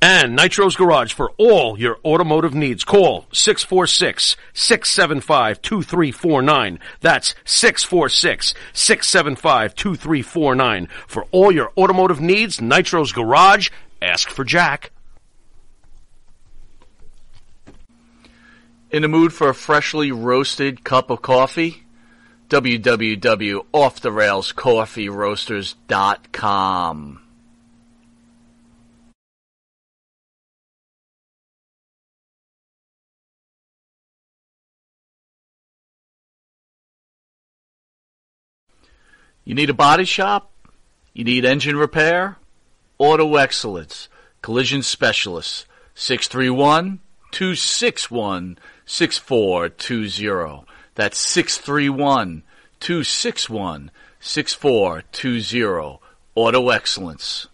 And Nitro's Garage for all your automotive needs. Call 646-675-2349. That's 646-675-2349. For all your automotive needs, Nitro's Garage, ask for Jack. In the mood for a freshly roasted cup of coffee? www.offtherailscoffeeroasters.com. You need a body shop? You need engine repair? Auto Excellence, Collision Specialists, 631 261 6420. That's 631 261 6420. Auto Excellence.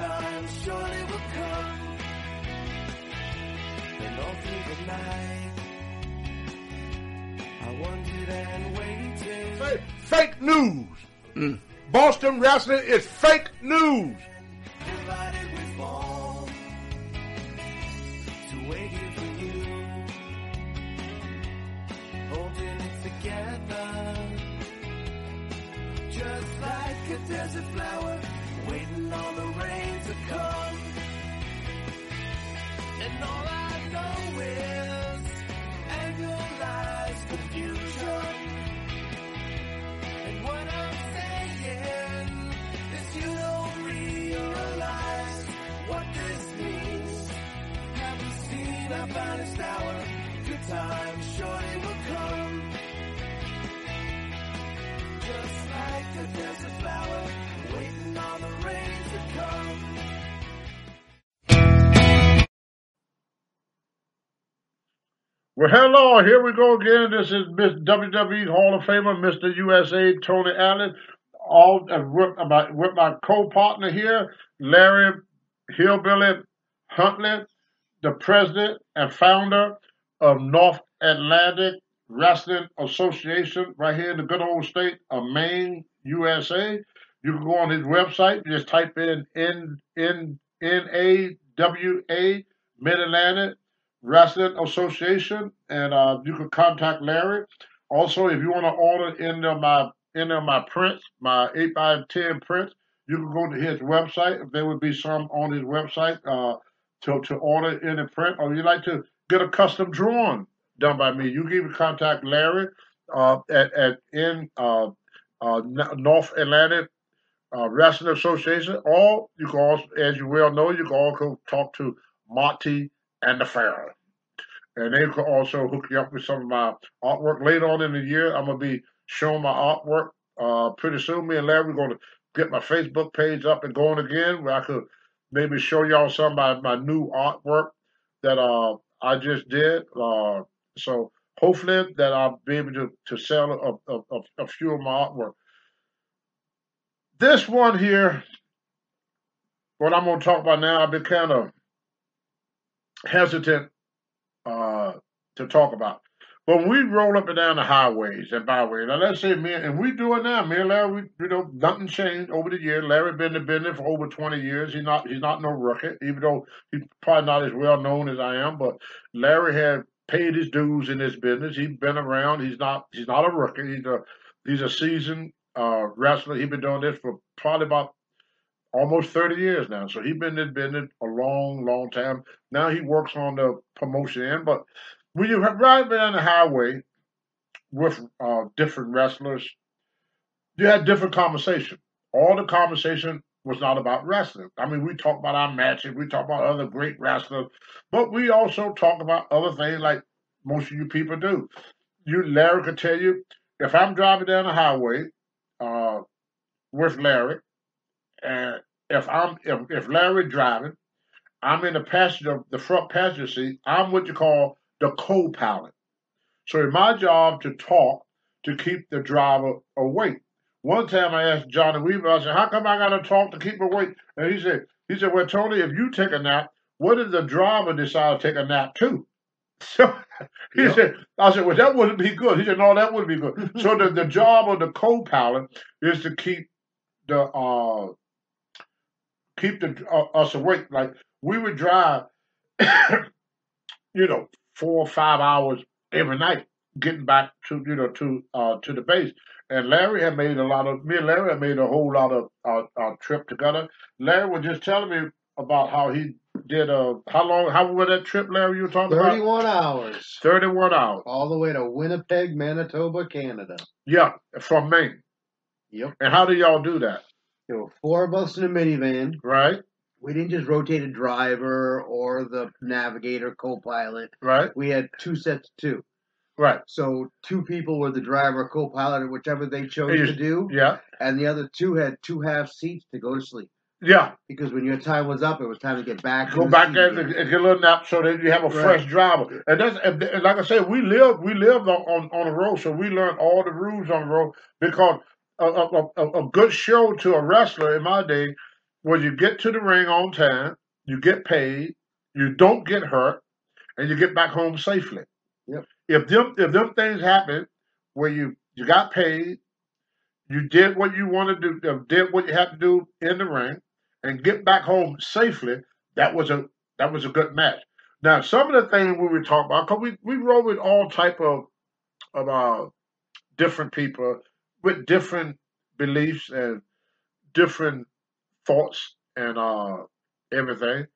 Good times surely will come. And all through the night, I wondered and waited. Fake, fake news. Hmm. Boston wrestling is fake news. Divided we fall to wait here for you, holding it together, just like a desert flower, Well, hello, here we go again. This is Miss WWE Hall of Famer, Mr. USA Tony Atlas, all uh, with my, with my co-partner here, Larry Hillbilly Huntley, the president and founder of North Atlantic Wrestling Association, right here in the good old state of Maine, USA. You can go on his website, just type in N N N A W A Mid Atlantic Wrestling Association, and uh, you can contact Larry. Also, if you want to order any of my any of my prints, my eight by ten prints, you can go to his website. There would be some on his website uh, to to order any print, or you like to get a custom drawing done by me, you can contact Larry uh, at at in uh, uh, North Atlantic uh, Wrestling Association, or you can also, as you well know, you can also talk to Monty and the Pharaoh. And they could also hook you up with some of my artwork later on in the year. I'm gonna be showing my artwork uh, pretty soon. Me and Larry are gonna get my Facebook page up and going again, where I could maybe show y'all some of my, my new artwork that uh, I just did. Uh, so hopefully that I'll be able to, to sell a, a, a, a few of my artwork. This one here, what I'm gonna talk about now, I've been kind of hesitant uh, to talk about. But when we roll up and down the highways and byways, now let's say me and we do it now. Me and Larry, we, you know, nothing changed over the years. Larry been in the business for over twenty years. He's not he's not no rookie, even though he's probably not as well known as I am. But Larry had paid his dues in this business. He's been around. He's not he's not a rookie. He's a he's a seasoned uh, wrestler. He's been doing this for probably about almost 30 years now. So he's been in business a long, long time. Now he works on the promotion end. But when you ride down the highway with uh, different wrestlers, you had different conversation. All the conversation was not about wrestling. I mean, we talk about our matches, we talk about other great wrestlers, but we also talk about other things like most of you people do. You, Larry, could tell you if I'm driving down the highway uh, with Larry, and if I'm if, if Larry driving, I'm in the passenger, the front passenger seat. I'm what you call the co-pilot. So it's my job to talk to keep the driver awake. One time I asked Johnny Weaver, I said, "How come I got to talk to keep awake?" And he said, "He said, well, Tony, if you take a nap, what if the driver decide to take a nap too?" So he Yep. said, "I said, well, that wouldn't be good." He said, "No, that wouldn't be good." so the, the job of the co-pilot is to keep the uh keep the uh, us awake. Like we would drive, you know, four or five hours every night getting back to you know to uh to the base. And Larry had made a lot of me and Larry had made a whole lot of uh, uh trip together. Larry was just telling me about how he did a how long how was that trip, Larry? You were talking about 31 hours. thirty one hours. All the way to Winnipeg, Manitoba, Canada. Yeah, from Maine. Yep. And how do y'all do that? There were four of us in a minivan. Right, We didn't just rotate a driver or the navigator, co-pilot. right, We had two sets of two. right. So two people were the driver, co-pilot, or whichever they chose you- to do, Yeah, and the other two had two half seats to go to sleep. yeah. Because when your time was up, it was time to get back. go back and, and get a little nap so that you have a Right. fresh driver. And that's and, and like I said, we lived we lived on, on, on the road, so we learned all the rules on the road because a, a, a, a good show to a wrestler in my day was you get to the ring on time, you get paid, you don't get hurt, and you get back home safely. Yep. If them if them things happen where you you got paid, you did what you wanted to do, did what you had to do in the ring, and get back home safely, that was a that was a good match. Now, some of the things we were talking about, because we we rode with all type of of uh, different people with different beliefs and different thoughts and uh, everything.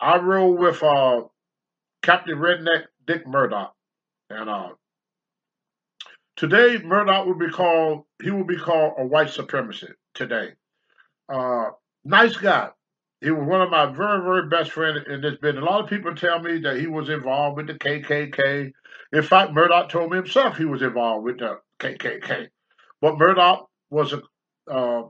I rode with uh, Captain Redneck Dick Murdoch, and uh, today Murdoch would be called he would be called a white supremacist today. Uh, nice guy. He was one of my very, very best friends in this business. A lot of people tell me that he was involved with the KKK. In fact, Murdoch told me himself he was involved with the KKK. But Murdoch was a uh,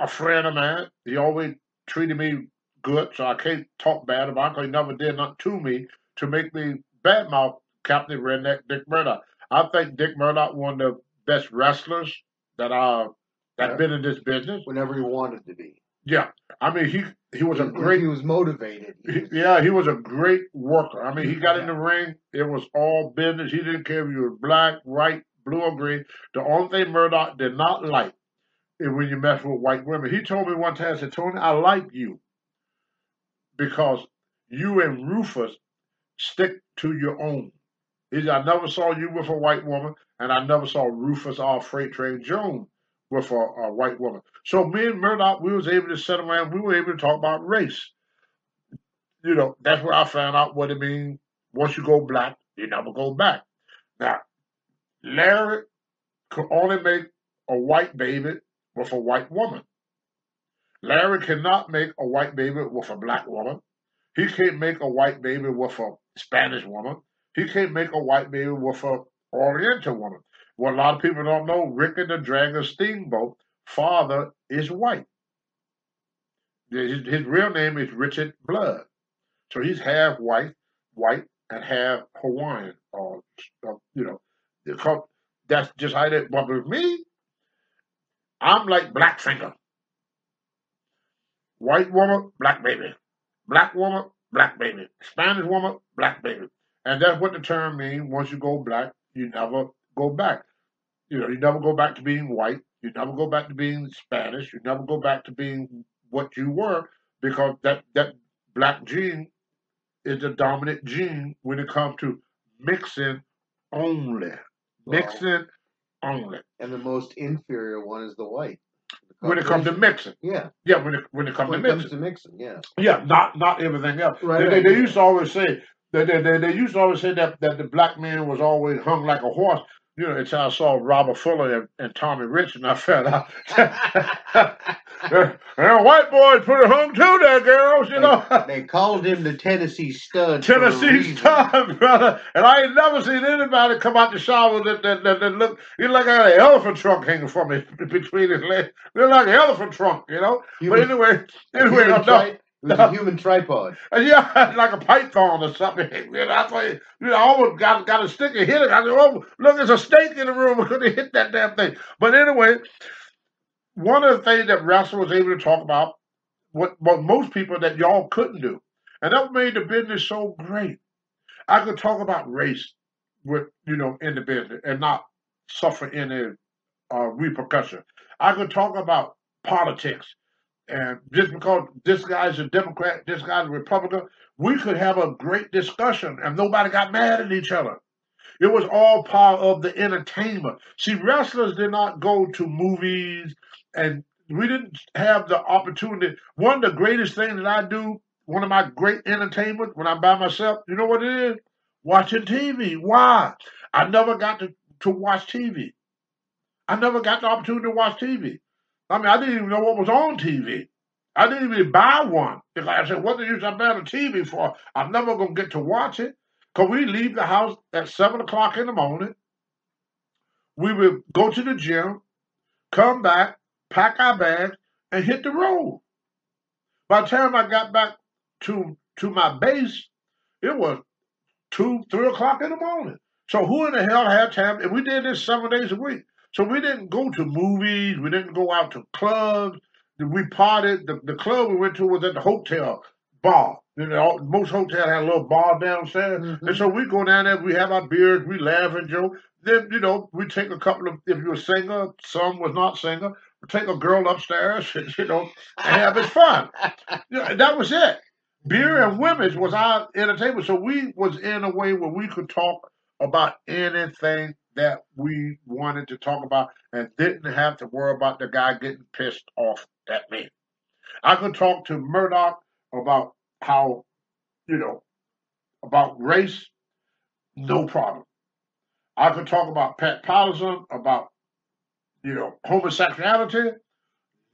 a friend of mine. He always treated me good, so I can't talk bad about him 'cause he never did nothing to me to make me badmouth Captain Redneck Dick Murdoch. I think Dick Murdoch one of the best wrestlers that I that Yeah. been in this business. whenever he wanted to be. Yeah, I mean he he was a great He was motivated. He he- was- yeah, he was a great worker. I mean, he got in the ring. It was all business. He didn't care if you were black, white, blue, or green. The only thing Murdoch did not like is when you mess with white women. He told me one time, I said, Tony, I like you because you and Rufus stick to your own. He said, I never saw you with a white woman, and I never saw Rufus or Freight Train Jones with a, a white woman. So me and Murdoch, we was able to sit around. We were able to talk about race you know, that's where I found out what it means. Once you go black, you never go back. Now, Larry could only make a white baby with a white woman. Larry cannot make a white baby with a black woman. He can't make a white baby with a Spanish woman. He can't make a white baby with a Oriental woman. What a lot of people don't know, Rick and the Dragon Steamboat father is white. His, his real name is Richard Blood. So he's half white, white, and half Hawaiian, or uh, you know, that's just how it. But with me, I'm like Blackfinger. White woman, black baby. Black woman, black baby. Spanish woman, black baby. And that's what the term means. Once you go black, you never go back. You know, you never go back to being white. You never go back to being Spanish. You never go back to being what you were because that that black gene is the dominant gene when it comes to mixing only. Mixing only. and the most inferior one is the white. When it comes to mixing. yeah, Yeah, when it when it comes when to it comes mixing. to mixing, yeah. Yeah, not not everything else. Right, they, they, they used to always say that they, they, they used to always say that, that the black man was always hung like a horse. You know, until I saw Robert Fuller and, and Tommy Rich, and I found out and white boys put it home too, there, girls. You know, They called him the Tennessee Stud. Tennessee stud, brother. And I ain't never seen anybody come out the shower that that, that, that look. He like I had an elephant trunk hanging from his between his legs. They're like an elephant trunk, you know. Human- but anyway, anyway, I'm tri- not. It was a human tripod. Yeah, like a python or something. You know, that's why you know, I almost got got a stick and hit it. I said, "Oh, look, there's a snake in the room. I could have hit that damn thing." But anyway, one of the things that Russell was able to talk about, what what most people that y'all couldn't do, and that made the business so great. I could talk about race with you know in the business and not suffer any uh, repercussion. I could talk about politics, and just because this guy's a Democrat, this guy's a Republican, we could have a great discussion, and nobody got mad at each other. It was all part of the entertainment. See, wrestlers did not go to movies, and we didn't have the opportunity. One of the greatest things that I do, one of my great entertainment when I'm by myself, you know what it is? Watching TV. Why? I never got to, to watch TV. I never got the opportunity to watch TV. I mean, I didn't even know what was on TV. I didn't even buy one. Because I said, what the use I buy a TV for? I'm never to get to watch it. Because we leave the house at 7 o'clock in the morning. We would go to the gym, come back, pack our bags, and hit the road. By the time I got back to to my base, it was two, three o'clock in the morning. So who in the hell had time? And we did this seven days a week. So we didn't go to movies. We didn't go out to clubs. We partied. The, the club we went to was at the hotel bar. You know, most hotels had a little bar downstairs. Mhm. And so we go down there, we have our beers, we laugh and joke. Then, you know, we take a couple of, if you're a singer, some was not singer, we take a girl upstairs, you know, and have it fun. You know, that was it. Beer and women's was our entertainment. So we was in a way where we could talk about anything that we wanted to talk about and didn't have to worry about the guy getting pissed off at me. I could talk to Murdoch about how, you know, about race, no mm-hmm. problem. I could talk about Pat Patterson, about, you know, homosexuality,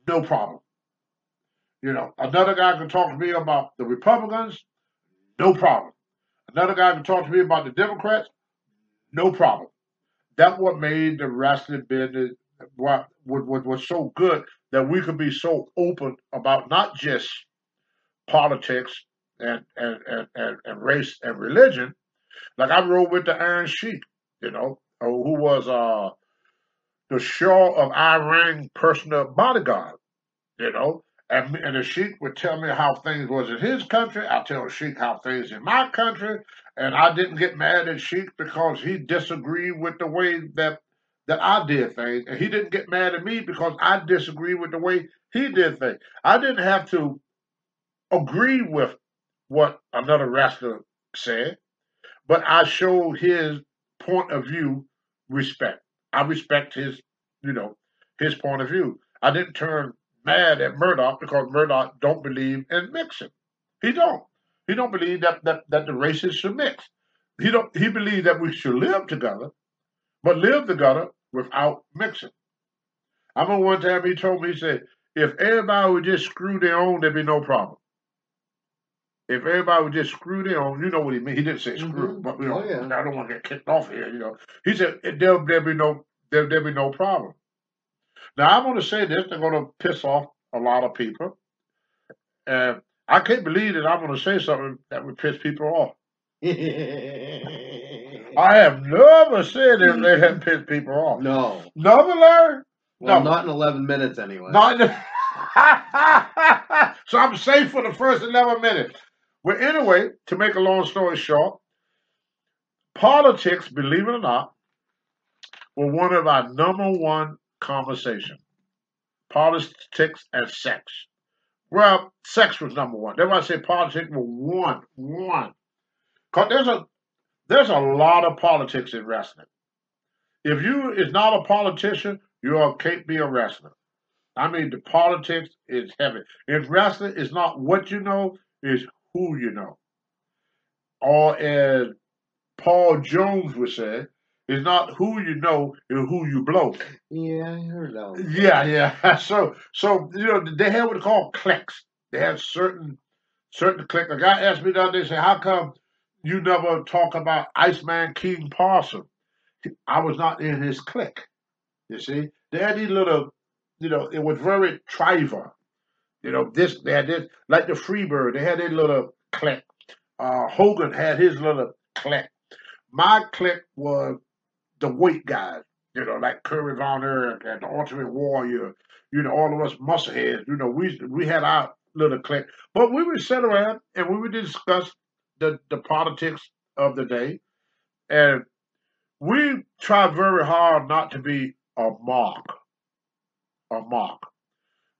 no problem. You know, another guy could talk to me about the Republicans, no problem. Another guy could talk to me about the Democrats, no problem. That's what made the wrestling business what, what was so good that we could be so open about not just politics and, and, and, and, and race and religion. Like I rode with the Iron Sheik, you know, uh, who was uh, the Shah of Iran personal bodyguard, you know. And, and the Sheik would tell me how things was in his country. I tell the Sheik how things in my country. And I didn't get mad at Sheik because he disagreed with the way that that I did things. And he didn't get mad at me because I disagreed with the way he did things. I didn't have to agree with what another wrestler said, but I showed his point of view respect. I respect his, you know, his point of view. I didn't turn mad at Murdoch because Murdoch don't believe in mixing. He don't. He don't believe that that, that the races should mix. He don't. He believes that we should live together, but live together without mixing. I remember one time he told me, he said, if everybody would just screw their own, there'd be no problem. If everybody would just screw their own, you know what he mean. He didn't say screw, Mhm. but you know, Oh, yeah. I don't want to get kicked off here. You know, he said there'll, there'll be no there, there'll be no problem. Now I'm going to say this. They're going to piss off a lot of people, and I can't believe that I'm going to say something that would piss people off. I have never said that they have pissed people off. no. Never, Larry. Well, No. not in 11 minutes anyway. Not in the- so I'm safe for the first 11 minutes. Well, anyway, to make a long story short, politics, believe it or not, were one of our number one conversation. Politics and sex. Well, sex was number one. That's why I say politics were one, one Cause there's a there's a lot of politics in wrestling. If you is not a politician, you can't be a wrestler. I mean, the politics is heavy. In wrestling, it's not what you know, it's who you know. Or as Paul Jones would say, it's not who you know, it's who you blow. Yeah, I heard that one. Yeah, yeah. So, so you know, they have what they call cliques. They have certain, certain clique. A guy asked me the other day, say, "How come you never talk about Iceman King Parson?" I was not in his clique. You see, they had these little, you know, it was very tribal. You know, this they had this like the Freebird. They had their little clique. Uh, Hogan had his little clique. My clique was the weight guys. You know, like Kerry Von Erich and the Ultimate Warrior. You know, all of us muscleheads. You know, we we had our little clique, but we would sit around and we would discuss the the politics of the day, and we try very hard not to be a mark, a mark.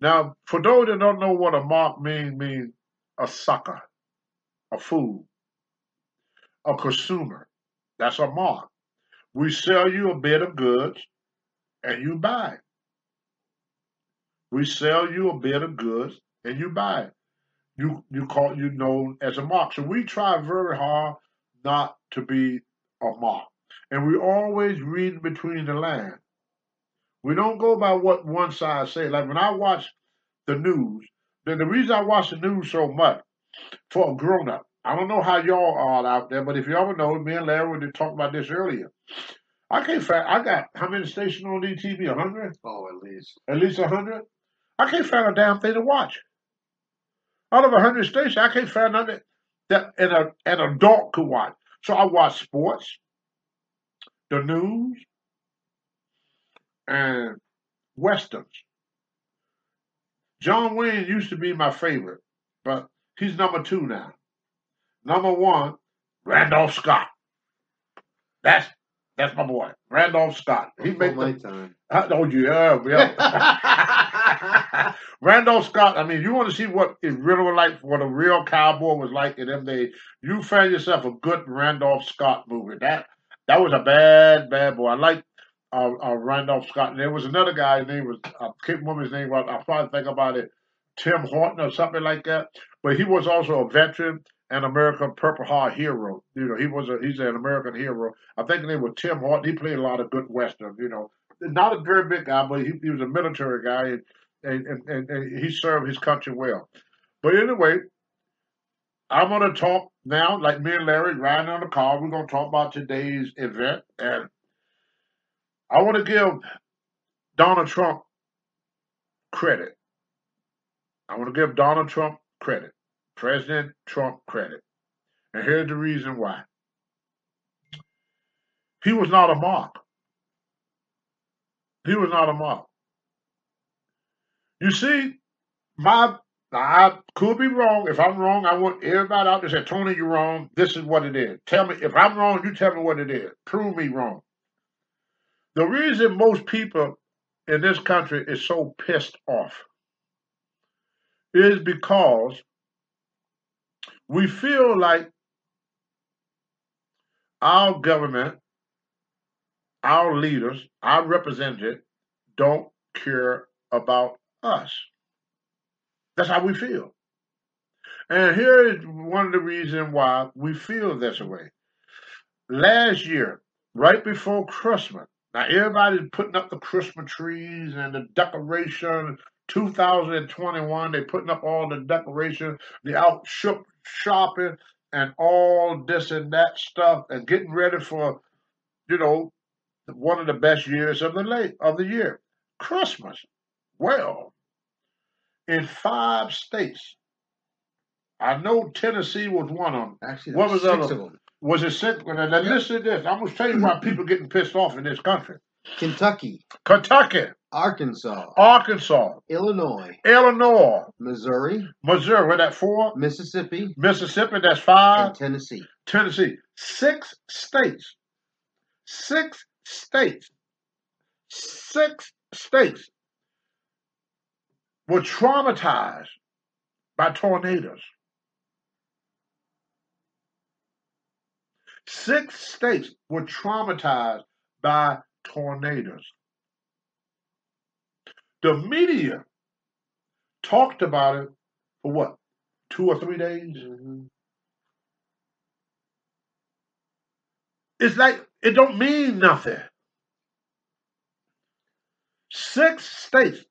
Now, for those that don't know what a mark means, means a sucker, a fool, a consumer. That's a mark. We sell you a bit of goods and you buy it. We sell you a bit of goods and you buy it. You you call you known as a mark. So we try very hard not to be a mark. And we always read between the lines. We don't go by what one side say. Like when I watch the news, then the reason I watch the news so much for a grown up, I don't know how y'all are out there, but if you ever know, me and Larry were talking about this earlier. I can't find. I got how many stations on DTV? A Oh, at least. at least a hundred. I can't find a damn thing to watch. Out of a hundred stations, I can't find nothing that an, an adult could watch. So I watch sports, the news, and westerns. John Wayne used to be my favorite, but he's number two now. Number one, Randolph Scott. That's that's my boy, Randolph Scott. He made my the, time. uh, oh yeah, yeah. Randolph Scott. I mean, you want to see what it really was like, what a real cowboy was like in them days. You find yourself a good Randolph Scott movie. That that was a bad, bad boy. I like uh, uh, Randolph Scott. And there was another guy. His name was I can't remember his name. was. I probably think about it, Tim Horton or something like that. But he was also a veteran an American Purple Heart hero. You know, he was a he's an American hero. I think name was Tim Horton. He played a lot of good westerns. You know, not a very big guy, but he, he was a military guy, and and, and and and he served his country well. But anyway, I'm going to talk now, like me and Larry riding on the car. We're going to talk about today's event, and I want to give Donald Trump credit. I want to give Donald Trump credit. President Trump credit. And here's the reason why. He was not a mark. He was not a mark. You see, my I could be wrong. If I'm wrong, I want everybody out there to say, Tony, you're wrong. This is what it is. Tell me if I'm wrong, you tell me what it is. Prove me wrong. The reason most people in this country is so pissed off is because we feel like our government, our leaders, our representatives don't care about us. That's how we feel. And here is one of the reasons why we feel this way. Last year, right before Christmas, now everybody's putting up the Christmas trees and the decoration. 2021, they're putting up all the decoration, the out shop, shopping and all this and that stuff and getting ready for, you know, one of the best years of the late of the year. Christmas. Well, in five states. I know Tennessee was one of them. Actually, What was six other- of them. Was it six? Now, now listen to this. I'm going to tell you why people getting pissed off in this country. Kentucky, Kentucky, Arkansas, Arkansas, Illinois, Illinois, Missouri, Missouri, where that four? Mississippi, Mississippi, that's five. and Tennessee. Tennessee. Six states. Six states. Six states were traumatized by tornadoes. Six states were traumatized by tornadoes. The media talked about it for what, two or three days? Mhm. It's like it don't mean nothing. Six states,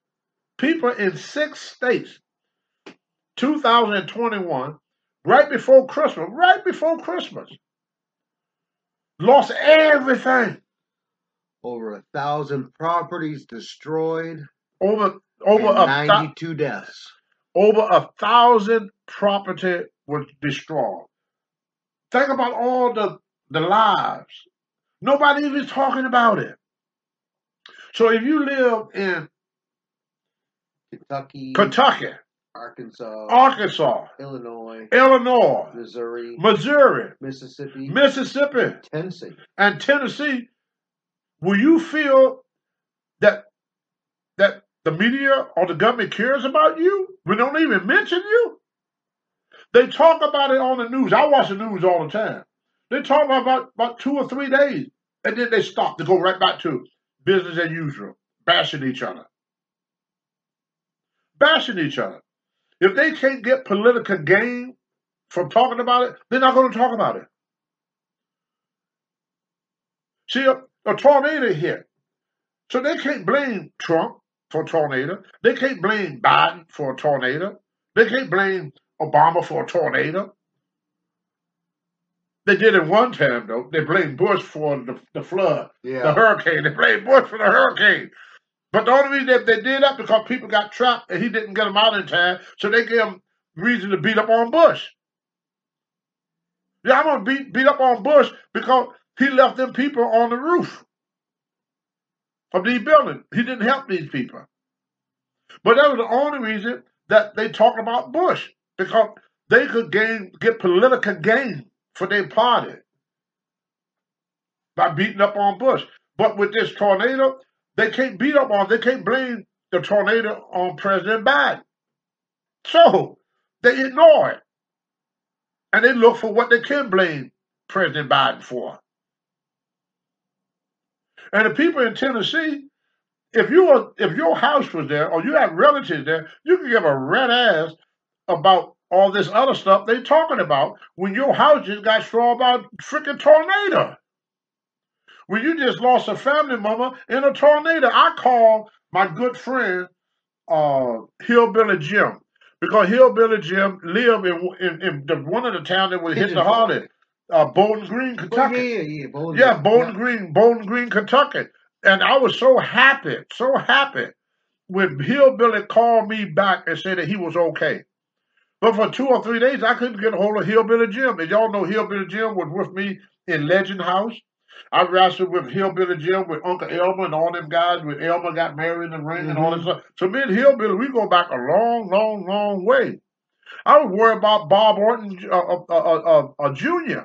people in six states, 2021, right before Christmas, right before Christmas, lost everything. Over a thousand properties destroyed. Over over a thou- 92 deaths. over a thousand property was destroyed. Think about all the the lives. Nobody even talking about it. So if you live in Kentucky, Kentucky, Arkansas, Arkansas, Illinois, Illinois, Missouri, Missouri, Mississippi, Mississippi, Tennessee. and Tennessee, will you feel that the media or the government cares about you? We don't even mention you. They talk about it on the news. I watch the news all the time. They talk about about, two or three days, and then they stop to go right back to business as usual, bashing each other, bashing each other. If they can't get political gain from talking about it, they're not going to talk about it. See, a, a tornado hit. So they can't blame Trump for a tornado. They can't blame Biden for a tornado. They can't blame Obama for a tornado. They did it one time, though. They blamed Bush for the, the flood, the hurricane. They blamed Bush for the hurricane. But the only reason that they did that because people got trapped and he didn't get them out in time, so they gave him reason to beat up on Bush. Yeah, I'm gonna beat beat up on Bush because he left them people on the roof of these buildings. He didn't help these people. But that was the only reason that they talked about Bush because they could gain get political gain for their party by beating up on Bush. But with this tornado, they can't beat up on. They can't blame the tornado on President Biden. So they ignore it and they look for what they can blame President Biden for. And the people in Tennessee, if you were, if your house was there or you had relatives there, you could give a red ass about all this other stuff they talking about when your house just got struck by a freaking tornado. When you just lost a family member in a tornado. I called my good friend uh, Hillbilly Jim because Hillbilly Jim lived in in, in the, one of the towns that was hit the holiday, uh, Bowling Green, Oh, Kentucky. yeah, yeah, yeah. Bowling Yeah, Green. Bowling Green, Bowling Green, Kentucky. And I was so happy, so happy when Hillbilly called me back and said that he was okay. But for two or three days, I couldn't get a hold of Hillbilly Jim. And y'all know Hillbilly Jim was with me in Legend House. I wrestled with Hillbilly Jim, with Uncle Elmer and all them guys. When Elmer got married in the ring and all this stuff. So me and Hillbilly, we go back a long, long, long way. I was worried about Bob Orton uh, uh, uh, uh, uh, Jr.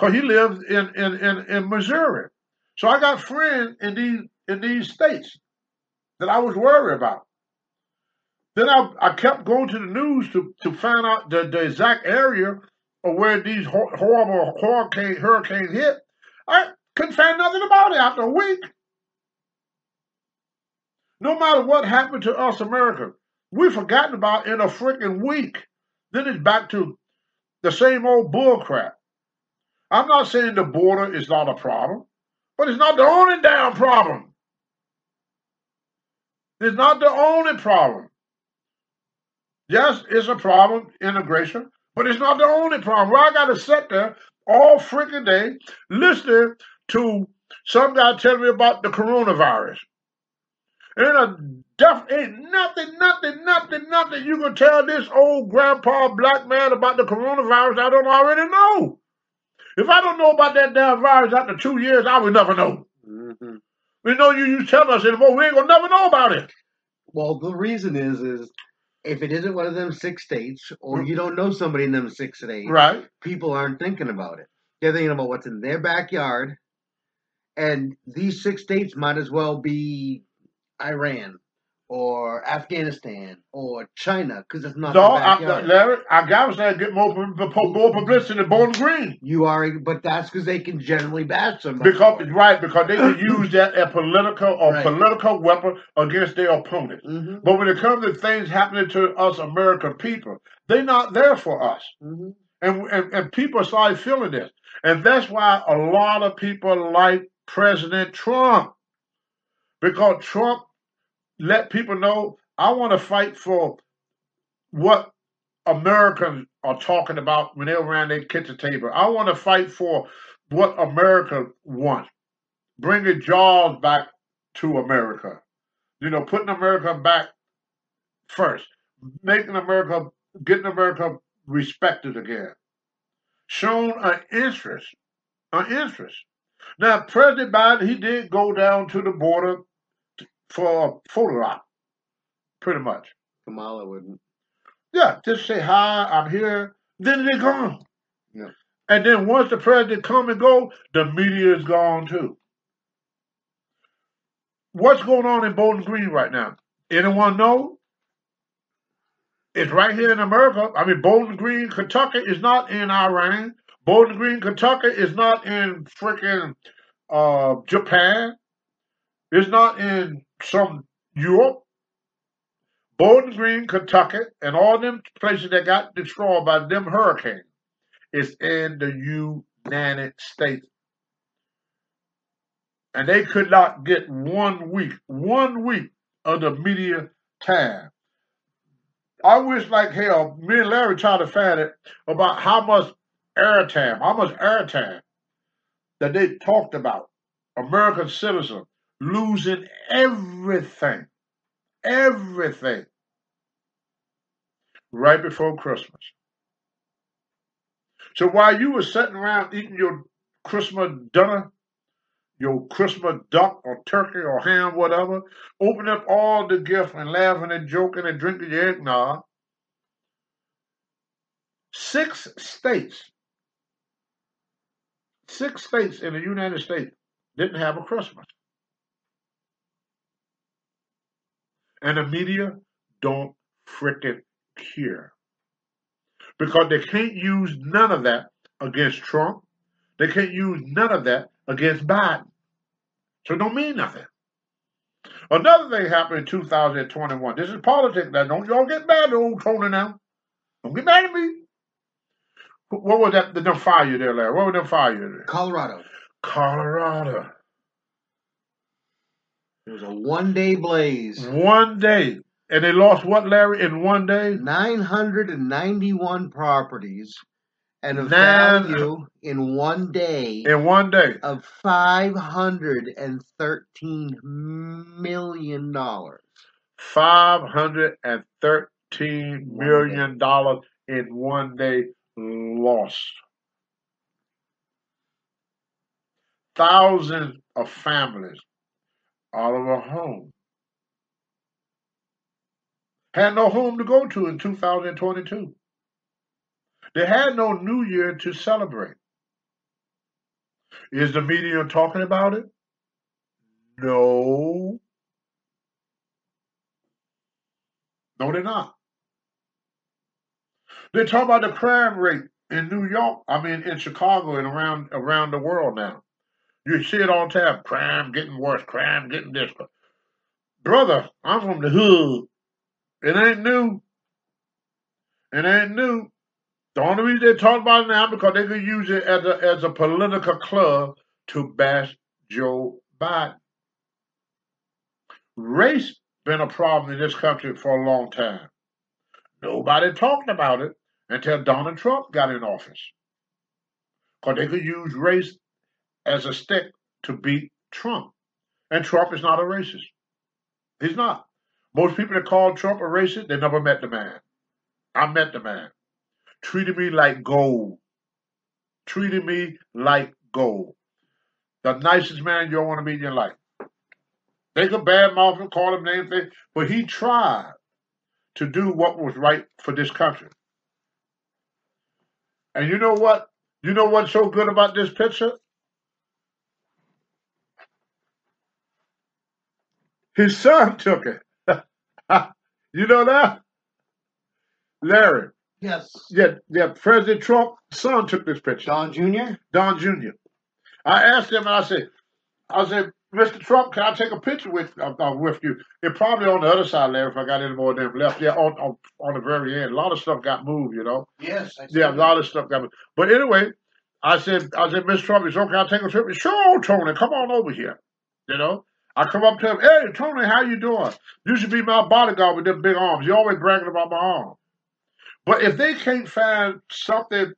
because he lives in, in, in, in Missouri. So I got friends in these in these states that I was worried about. Then I, I kept going to the news to, to find out the, the exact area of where these horrible hurricane hurricanes hit. I couldn't find nothing about it after a week. No matter what happened to us Americans, we've forgotten about in a freaking week. Then it's back to the same old bull crap. I'm not saying the border is not a problem, but it's not the only damn problem. It's not the only problem. Yes, it's a problem, immigration, but it's not the only problem. Well, I got to sit there all freaking day listening to some guy telling me about the coronavirus. And a ain't nothing, nothing, nothing, nothing you can tell this old grandpa black man about the coronavirus I don't already know. If I don't know about that damn virus after two years, I would never know. hmm We know you, you tell us anymore, we ain't gonna never know about it. Well, the reason is, is if it isn't one of them six states, or you don't know somebody in them six states, Right? people aren't thinking about it. They're thinking about what's in their backyard, and these six states might as well be Iran or Afghanistan or China because it's not No, I. Larry, I got to say, get more, more publicity than Bowling Green. you are, but that's because they can generally bash somebody. Because right, because they can use that as political or Right. political weapon against their opponent. hmm But when it comes to things happening to us American people, they're not there for us. hmm And, and and people start feeling this. And that's why a lot of people like President Trump. Because Trump let people know I want to fight for what Americans are talking about when they're around their kitchen table. I want to fight for what America wants. Bringing jobs back to America. You know, putting America back first. Making America, getting America respected again. Shown an interest. An interest. Now, President Biden, he did go down to the border for a photo op, pretty much. Kamala wouldn't. Yeah, just say hi, I'm here. Then they're gone. Yeah. And then once the president come and go, the media is gone too. What's going on in Bowling Green right now? Anyone know? It's right here in America. I mean, Bowling Green, Kentucky is not in Iran. Bowling Green, Kentucky is not in freaking uh, Japan. It's not in some Europe. Bowling Green, Kentucky, and all them places that got destroyed by them hurricanes is in the United States. And they could not get one week, one week of the media time. I wish like hell, me and Larry tried to find it about how much airtime, how much airtime that they talked about American citizens losing everything, everything right before Christmas. So while you were sitting around eating your Christmas dinner, your Christmas duck or turkey or ham, whatever, opening up all the gifts and laughing and joking and drinking your eggnog, six states, six states in the United States didn't have a Christmas. And the media don't frickin' care. Because they can't use none of that against Trump. They can't use none of that against Biden. So it don't mean nothing. Another thing happened in 2021. This is politics now. Don't y'all get mad at old Tony now. Don't get mad at me. What was that? The them fire there, Larry? What was them fire there? Colorado. Colorado. It was a one day blaze. One day. And they lost what, Larry, in one day? 991 properties and a Nine- value in one day In one day. of $513 million. $513 million in one day lost. Thousands of families a home. Had no home to go to in 2022. They had no New Year to celebrate. Is the media talking about it? No. No, they're not. They talk about the crime rate in New York. I mean, in Chicago and around around the world now. You see it all the time. Crime getting worse. Crime getting this. Brother, I'm from the hood. It ain't new. It ain't new. The only reason they talk about it now because they could use it as a as a political club to bash Joe Biden. Race been a problem in this country for a long time. Nobody talked about it until Donald Trump got in office. Because they could use race as a stick to beat Trump. And Trump is not a racist. He's not. Most people that call Trump a racist, they never met the man. I met the man. Treated me like gold. Treated me like gold. The nicest man you'll want to meet in your life. They could badmouth him, call him names, but he tried to do what was right for this country. And you know what? You know what's so good about this picture? His son took it. you know that? Larry. Yes. Yeah, yeah. President Trump's son took this picture. Don Jr. Don Jr. I asked him, and I said, I said, Mr. Trump, can I take a picture with uh, uh, with you? It probably on the other side, Larry, if I got any more of them left. Yeah, on, on on the very end. A lot of stuff got moved, you know. Yes. I Yeah, a lot of stuff got moved. But anyway, I said, I said, Mr. Trump, it's okay, I'll take a trip. Sure, Tony, come on over here. You know? I come up to him, hey, Tony, how you doing? You should be my bodyguard with them big arms. You always bragging about my arm. But if they can't find something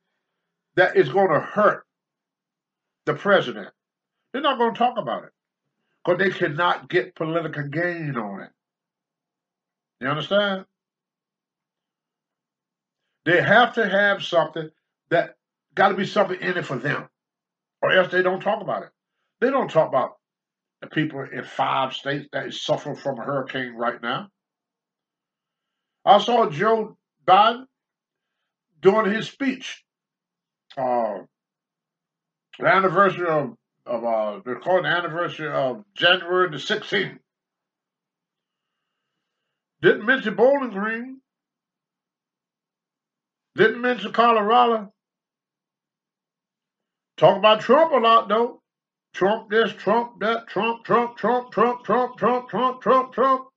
that is going to hurt the president, they're not going to talk about it because they cannot get political gain on it. You understand? They have to have something that got to be something in it for them, or else they don't talk about it. They don't talk about the people in five states that is suffering from a hurricane right now. I saw Joe Biden doing his speech, uh, the anniversary of, of uh, they're calling the anniversary of January the 16th. Didn't mention Bowling Green. Didn't mention Colorado. Talk about Trump a lot though. Trump this, Trump that, Trump, Trump, Trump, Trump, Trump, Trump, Trump, Trump, Trump.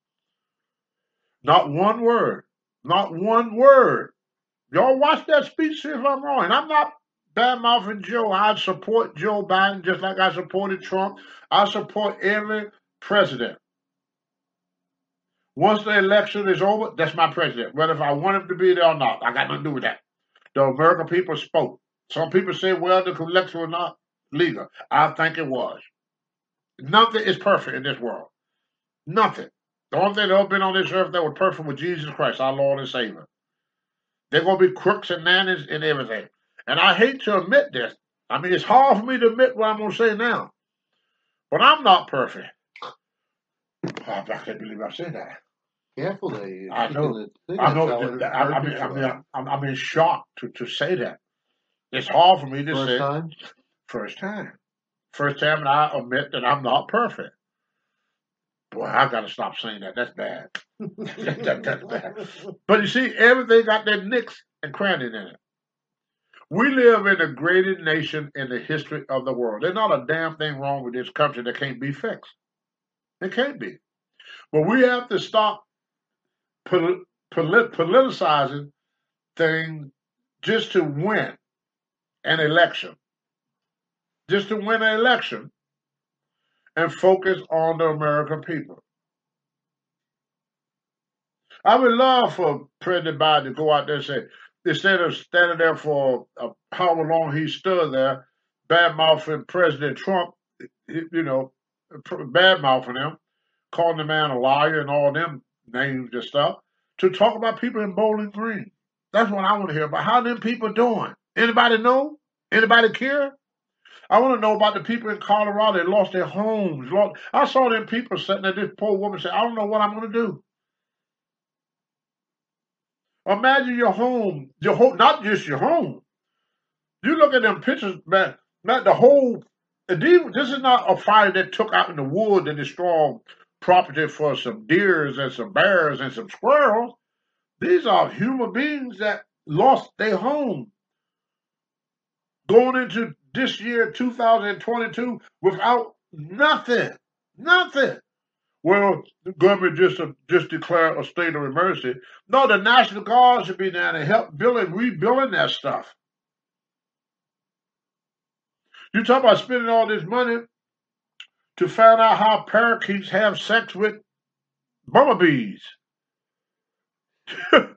Not one word. Not one word. Y'all watch that speech, see if I'm wrong. And I'm not bad mouthing Joe. I support Joe Biden just like I supported Trump. I support every president. Once the election is over, that's my president. Whether if I want him to be there or not, I got nothing to do with that. The American people spoke. Some people say, well, the election was not legal. I think it was. Nothing is perfect in this world. Nothing. The only thing that ever been on this earth that was perfect was Jesus Christ, our Lord and Savior. They're going to be crooks and nannies and everything. And I hate to admit this. I mean, it's hard for me to admit what I'm going to say now. But I'm not perfect. I can't believe I said that. Careful there. You're I know. speaking the thing. I know. that- I, I mean, hurts I you. mean, I'm, I'm in shock to, to say that. It's hard for me to First say time. First time. First time, and I admit that I'm not perfect. Boy, I got to stop saying that. That's bad. That- that's bad. But you see, everything got their nicks and crannies in it. We live in the greatest nation in the history of the world. There's not a damn thing wrong with this country that can't be fixed. It can't be. But we have to stop poli- polit- politicizing things just to win an election. Just to win an election and focus on the American people. I would love for President Biden to go out there and say, instead of standing there for uh, however long he stood there, bad mouthing President Trump, you know, bad mouthing him, calling the man a liar and all them names and stuff, to talk about people in Bowling Green. That's what I want to hear about. How them people doing? Anybody know? Anybody care? I want to know about the people in Colorado that lost their homes. I saw them people sitting there. This poor woman said, "I don't know what I'm going to do." Imagine your home, your home, not just your home. You look at them pictures, man. Man, the whole. This is not a fire that took out in the wood and destroyed property for some deers and some bears and some squirrels. These are human beings that lost their home going into this year 2022 without nothing nothing. Well the government just uh, just declared a state of emergency. No the national guard should be there to help building rebuilding that stuff. You talk about spending all this money to find out how parakeets have sex with bumblebees.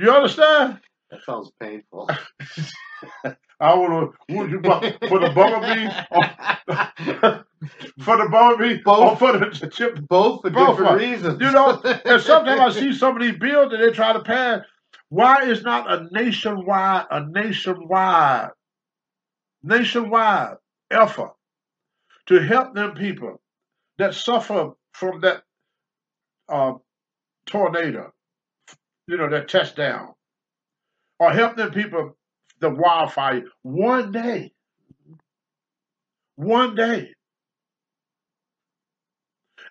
You understand? That sounds painful. I want to would you for the bumblebee or, for the bumblebee or Both. for the chip. Both for Both different are- reasons. You know, and sometimes I see some of these bills that they try to pass. Why is not a nationwide, a nationwide, nationwide effort to help them people that suffer from that uh, tornado, you know, that touchdown, or help them people the wildfire one day. One day.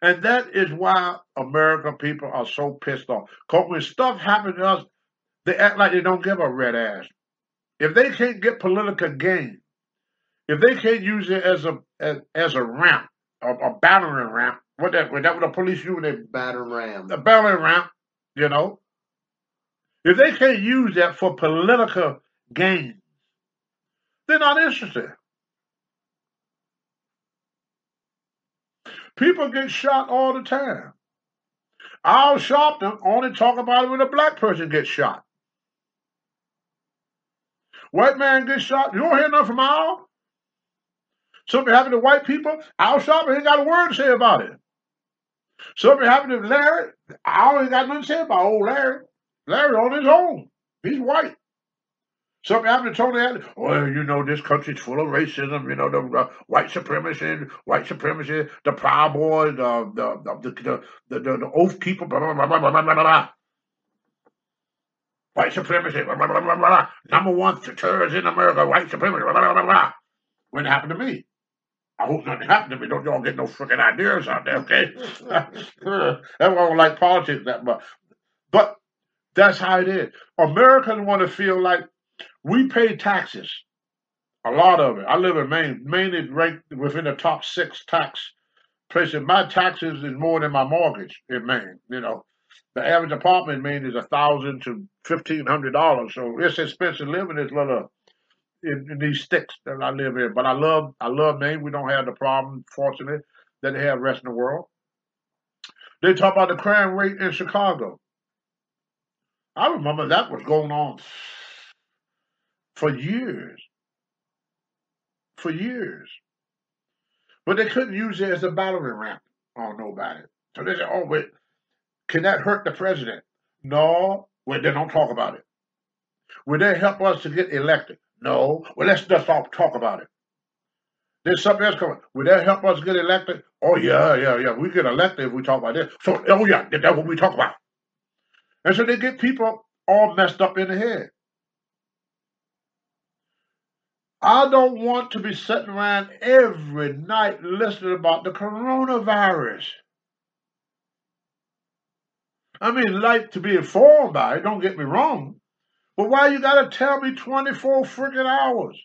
And that is why American people are so pissed off. Because when stuff happens to us, they act like they don't give a red ass. If they can't get political gain, if they can't use it as a as, as a ramp, a, a battering ramp, what that what that what the police use they battering ram. a battering ramp, you know. If they can't use that for political gain, they're not interested. People get shot all the time. Al Sharpton only talk about it when a black person gets shot. White man gets shot. You don't hear nothing from Al. Something happened to white people. Al Sharpton ain't got a word to say about it. Something happened to Larry. Al ain't got nothing to say about old Larry. Larry on his own. He's white. Something happened to Tony Atlas. Well, you know, this country's full of racism. You know, the uh, white supremacy, white supremacy, the Proud Boys, the the the the, the, the Oath Keeper, blah blah blah blah blah blah blah. White supremacy, blah, blah, blah, blah, blah. number one terrorist in America, white supremacy, blah, blah, blah, blah. When it happened to me, I hope nothing happened to me. Don't y'all get no freaking ideas out there, okay? Everyone don't like politics that much. But that's how it is. Americans want to feel like we pay taxes, a lot of it. I live in Maine. Maine is ranked within the top six tax places. My taxes is more than my mortgage in Maine. You know, the average apartment in Maine is a thousand to fifteen hundred dollars. So it's expensive living this little in, in these sticks that I live in. But I love I love Maine. We don't have the problem, fortunately, that they have rest of the world. They talk about the crime rate in Chicago. I remember that was going on for years. For years. But they couldn't use it as a battering ram on nobody. So they said, oh, wait, can that hurt the president? No. Well, they don't talk about it. Will that help us to get elected? No. Well, let's just talk, talk about it. There's something else coming. Will that help us get elected? Oh, yeah, yeah, yeah. We get elected if we talk about this. So, oh, yeah, that's what we talk about. And so they get people all messed up in the head. I don't want to be sitting around every night listening about the coronavirus. I mean, like to be informed by it, don't get me wrong. But why you gotta tell me 24 freaking hours?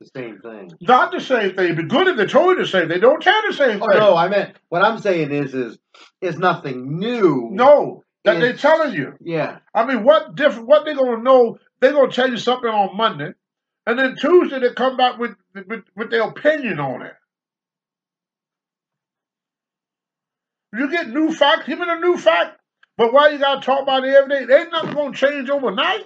The same thing. Not the same thing. It'd be good if they told you the same thing. They don't tell the same Oh thing. no, I meant what I'm saying is is is nothing new. No, that they're telling you. Yeah. I mean, what different? What they gonna know? they're gonna tell you something on Monday, and then Tuesday they come back with with, with their opinion on it. You get new facts. even a new fact. But why you gotta talk about it every day? Ain't nothing gonna change overnight.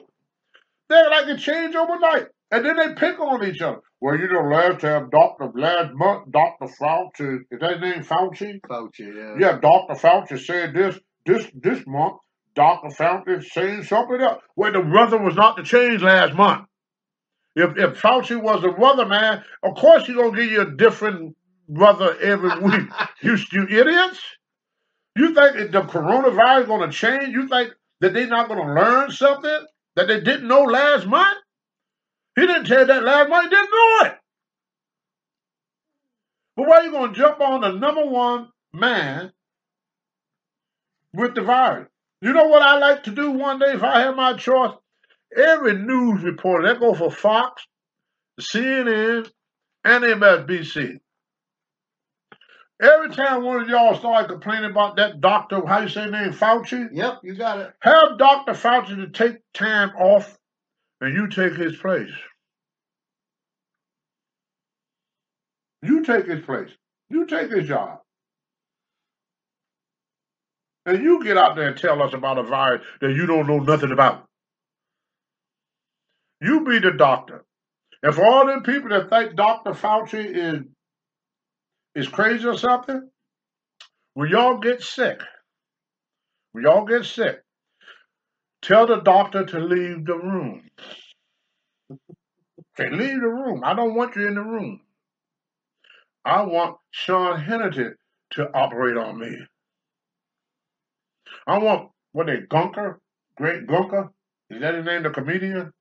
They're like it change overnight, and then they pick on each other. Well, you know, last time, Doctor, last month, Doctor Fauci, is that his name Fauci? Fauci, yeah. Yeah, Dr. Fauci said this this this month. Dr. Fauci saying something else. Well, the weather was not to change last month. If if Fauci was a brother, man, of course he's gonna give you a different brother every week. you you idiots! You think the coronavirus is gonna change? You think that they're not gonna learn something that they didn't know last month? He didn't tell that last month. He didn't know it. But why are you gonna jump on the number one man with the virus. You know what I like to do one day if I had my choice? Every news reporter, that go for Fox, CNN, and MSNBC. Every time one of y'all started complaining about that doctor, how you say his name, Fauci, Yep, you got it. have Dr. Fauci to take time off and you take his place. You take his place. You take his job. And you get out there and tell us about a virus that you don't know nothing about. You be the doctor. And for all them people that think Dr. Fauci is is crazy or something, when y'all get sick, when y'all get sick, tell the doctor to leave the room. Say, leave the room. I don't want you in the room. I want Sean Hannity to operate on me. I want what they Gunker, Great Gunker. Is that his name, the comedian?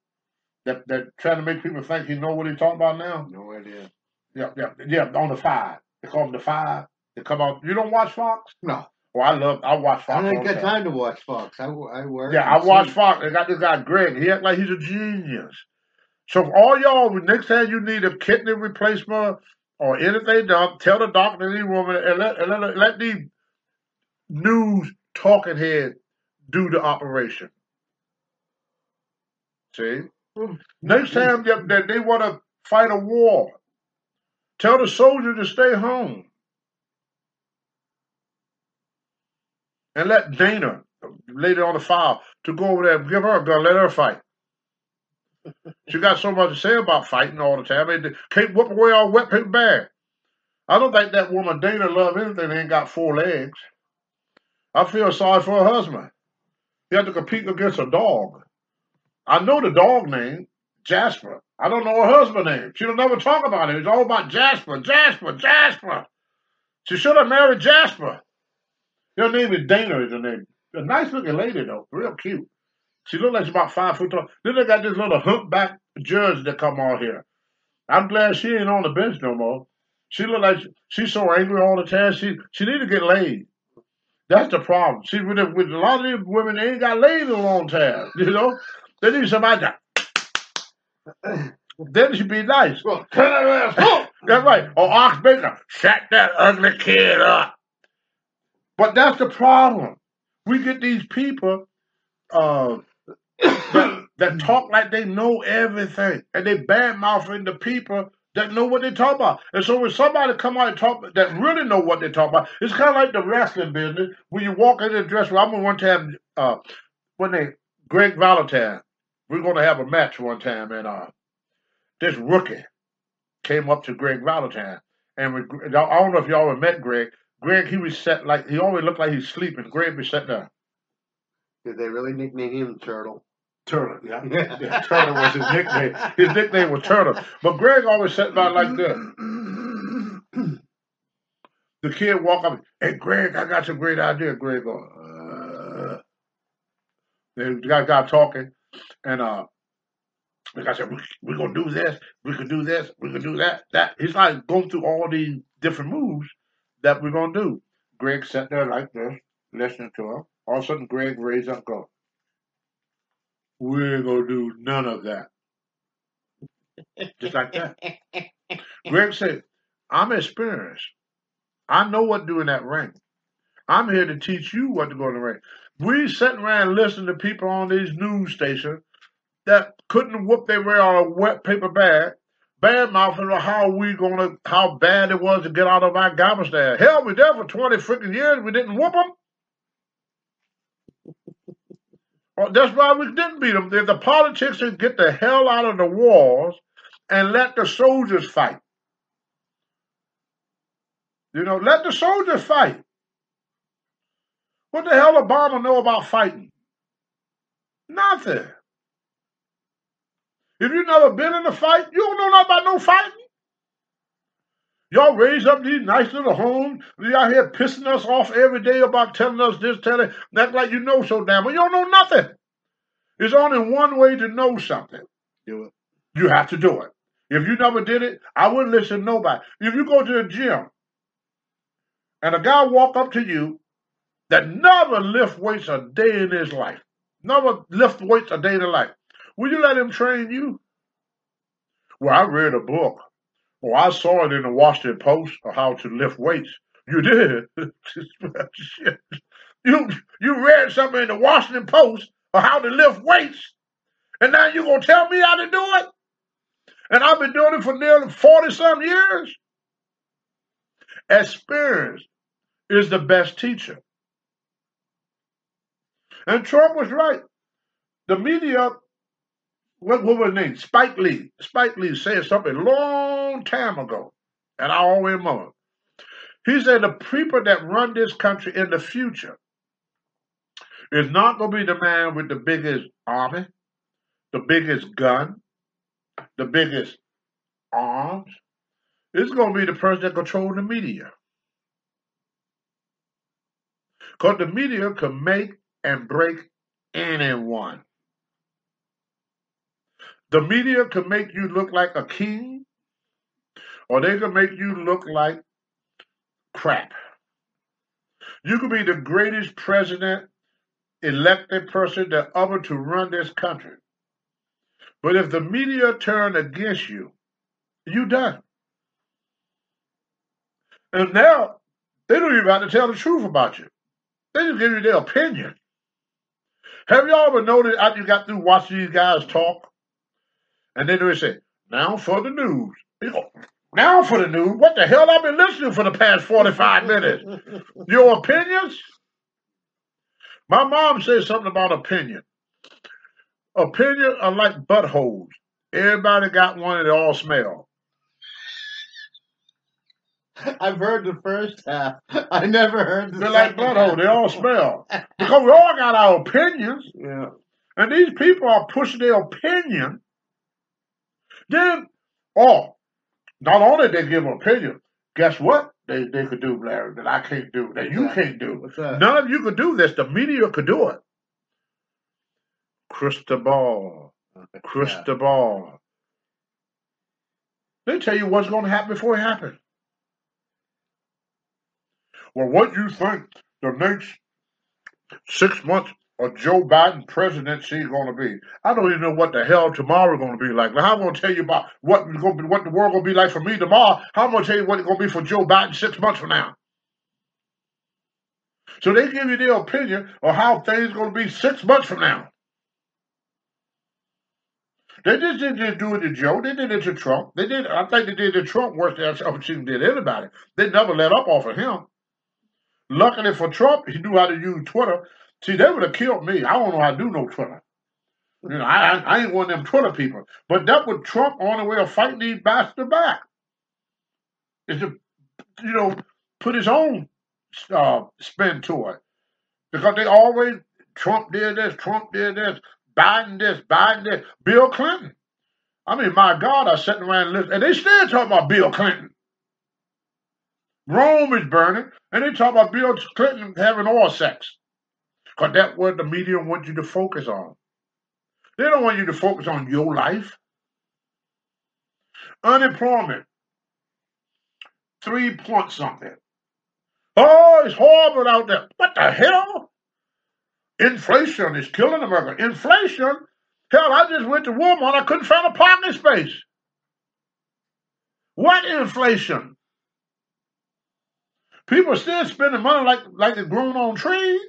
That that trying to make people think he know what he's talking about now? No idea. Yeah, yeah, yeah. On the five, they call him the five. They come out. You don't watch Fox? No, Well, I love. I watch Fox. I the got time to watch Fox. I, I work. Yeah, I watch. Fox. They got this guy Greg. He act like he's a genius. So for all y'all, next time you need a kidney replacement or anything done, tell the doctor, these woman, and let, and let, let these news talking head do the operation. See? Mm-hmm. Next time that that they want to fight a war, tell the soldier to stay home. And let Dana, lady on the five, to go over there and give her a gun, let her fight. She got so much to say about fighting all the time. Mean, can't whoop away all wet paper bag. I don't think that woman Dana love anything that ain't got four legs. I feel sorry for her husband. He had to compete against a dog. I know the dog name, Jasper. I don't know her husband name. She'll never talk about it. It's all about Jasper, Jasper, Jasper. She should have married Jasper. Her name is Dana, is her name. A nice looking lady though, real cute. She looked like she's about five foot tall. Then they got this little humpback judge that come on here. I'm glad she ain't on the bench no more. She look like she- she's so angry all the time. She she need to get laid. That's the problem. See, with, with a lot of these women, they ain't got laid in a long time. You know, they need somebody. To, then she'd be nice. Well, turn that ass. That's right. Or Ox Baker, shut that ugly kid up. But that's the problem. We get these people uh, that, that talk like they know everything, and they bad mouthing the people that know what they talk about. And so when somebody come out and talk that really know what they talk about, it's kind of like the wrestling business. When you walk into the dressing room, I remember one time uh, when they Greg Valentine, we are going to have a match one time, and uh, this rookie came up to Greg Valentine, and we, I don't know if y'all ever met Greg. Greg, he was set like he always looked like he's sleeping. Greg was sitting there. Did they really nickname him Turtle? Turtle, yeah. yeah. Turtle was his nickname. His nickname was Turtle. But Greg always sat by like this. The kid walk up, hey Greg, I got some great idea. Greg go, uh. The guy got talking, and uh, the guy said, we, we're gonna do this, we could do this, we could do that, that. He's like going through all these different moves that we're gonna do. Greg sat there like this, listening to him. All of a sudden, Greg raised up, and go, We're gonna do none of that. Just like that. Greg said, I'm experienced. I know what to do in that ring. I'm here to teach you what to go in the ring. We sitting around listening to people on these news stations that couldn't whoop their way on a wet paper bag, bad mouthing how we gonna how bad it was to get out of Afghanistan. Hell, we there for twenty freaking years. We didn't whoop them. Well, that's why we didn't beat them. The politics would get the hell out of the wars and let the soldiers fight. You know, let the soldiers fight. What the hell Obama know about fighting? Nothing. If you never been in a fight, you don't know nothing about no fighting. Y'all raise up these nice little homes. Out here pissing us off every day about telling us this, telling act like you know so damn. well. you don't know nothing. There's only one way to know something. Do it. You have to do it. If you never did it, I wouldn't listen to nobody. If you go to the gym and a guy walk up to you that never lift weights a day in his life, never lift weights a day in his life, will you let him train you? Well, I read a book. Well, I saw it in the Washington Post of how to lift weights. You did? You you read something in the Washington Post of how to lift weights, and now you're gonna tell me how to do it? And I've been doing it for nearly 40 some years. Experience is the best teacher. And Trump was right. The media, what, what was his name? Spike Lee. Spike Lee said something long time ago, and I always remember. He said the people that run this country in the future is not going to be the man with the biggest army, the biggest gun, the biggest arms. It's going to be the person that controls the media. Because the media can make and break anyone. The media can make you look like a king, or they can make you look like crap. You could be the greatest president, elected person that ever to run this country. But if the media turn against you, you done. And now they don't even have to tell the truth about you. They just give you their opinion. Have y'all ever noticed after you got through watching these guys talk, and then they say, "Now for the news." You "Now for the news." What the hell I've been listening for the past forty-five minutes? Your opinions? My mom said something about opinion. Opinion are like buttholes. Everybody got one and they all smell. I've heard the first half. I never heard the They're like second buttholes. half. They all smell. Because we all got our opinions. Yeah. And these people are pushing their opinion. Then, oh, not only they give an opinion, guess what they, they could do, Larry, that I can't do, that you can't do. What's that? None of you could do this. The media could do it. Crystal ball. Uh, Crystal ball. They tell you what's going to happen before it happens. Well, what do you think the next six months of Joe Biden presidency is going to be? I don't even know what the hell tomorrow is going to be like. Now, I'm going to tell you about what going to be, what the world going to be like for me tomorrow. How I'm going to tell you what it's going to be for Joe Biden six months from now. So they give you their opinion of how things going to be six months from now. They just didn't do it to Joe. They did it to Trump. They did. I think they did to Trump worse than I've seen did anybody. They never let up off of him. Luckily for Trump, he knew how to use Twitter. See, they would have killed me. I don't know how to do no Twitter. You know, I, I, ain't one of them Twitter people. But that was Trump on the way of fighting these bastards back. Is to, you know, put his own uh, spin to it. Because they always, Trump did this, Trump did this, Biden this, Biden this, Bill Clinton. I mean, my God, I sitting around and and they still talking about Bill Clinton. Rome is burning, and they talk about Bill Clinton having oil sex. Because that's what the media want you to focus on. They don't want you to focus on your life. Unemployment, three point something. Oh, it's horrible out there. What the hell? Inflation is killing America. Inflation? Hell, I just went to Walmart. I couldn't find a parking space. What inflation? People are still spending money like like they're grown on trees.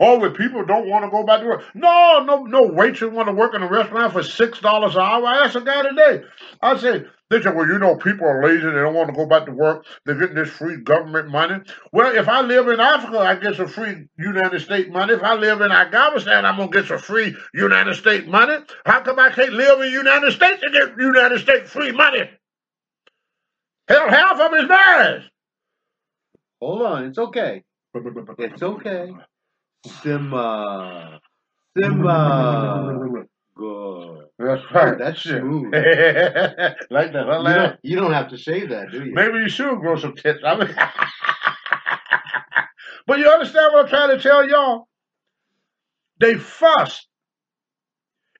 Oh, but people don't want to go back to work. No, no, no waitress want to work in a restaurant for six dollars an hour. I asked a guy today. I said, they said, well, you know, people are lazy. They don't want to go back to work. They're getting this free government money. Well, if I live in Africa, I get some free United States money. If I live in Afghanistan, I'm gonna get some free United States money. How come I can't live in the United States and get United States free money? Hell, half of it is theirs. Hold on, it's okay. It's okay. Simba. Simba. Good. That's right. That's smooth. like that. You don't, you don't have to say that, do you? Maybe you should grow some tits. I mean, but you understand what I'm trying to tell y'all? They fuss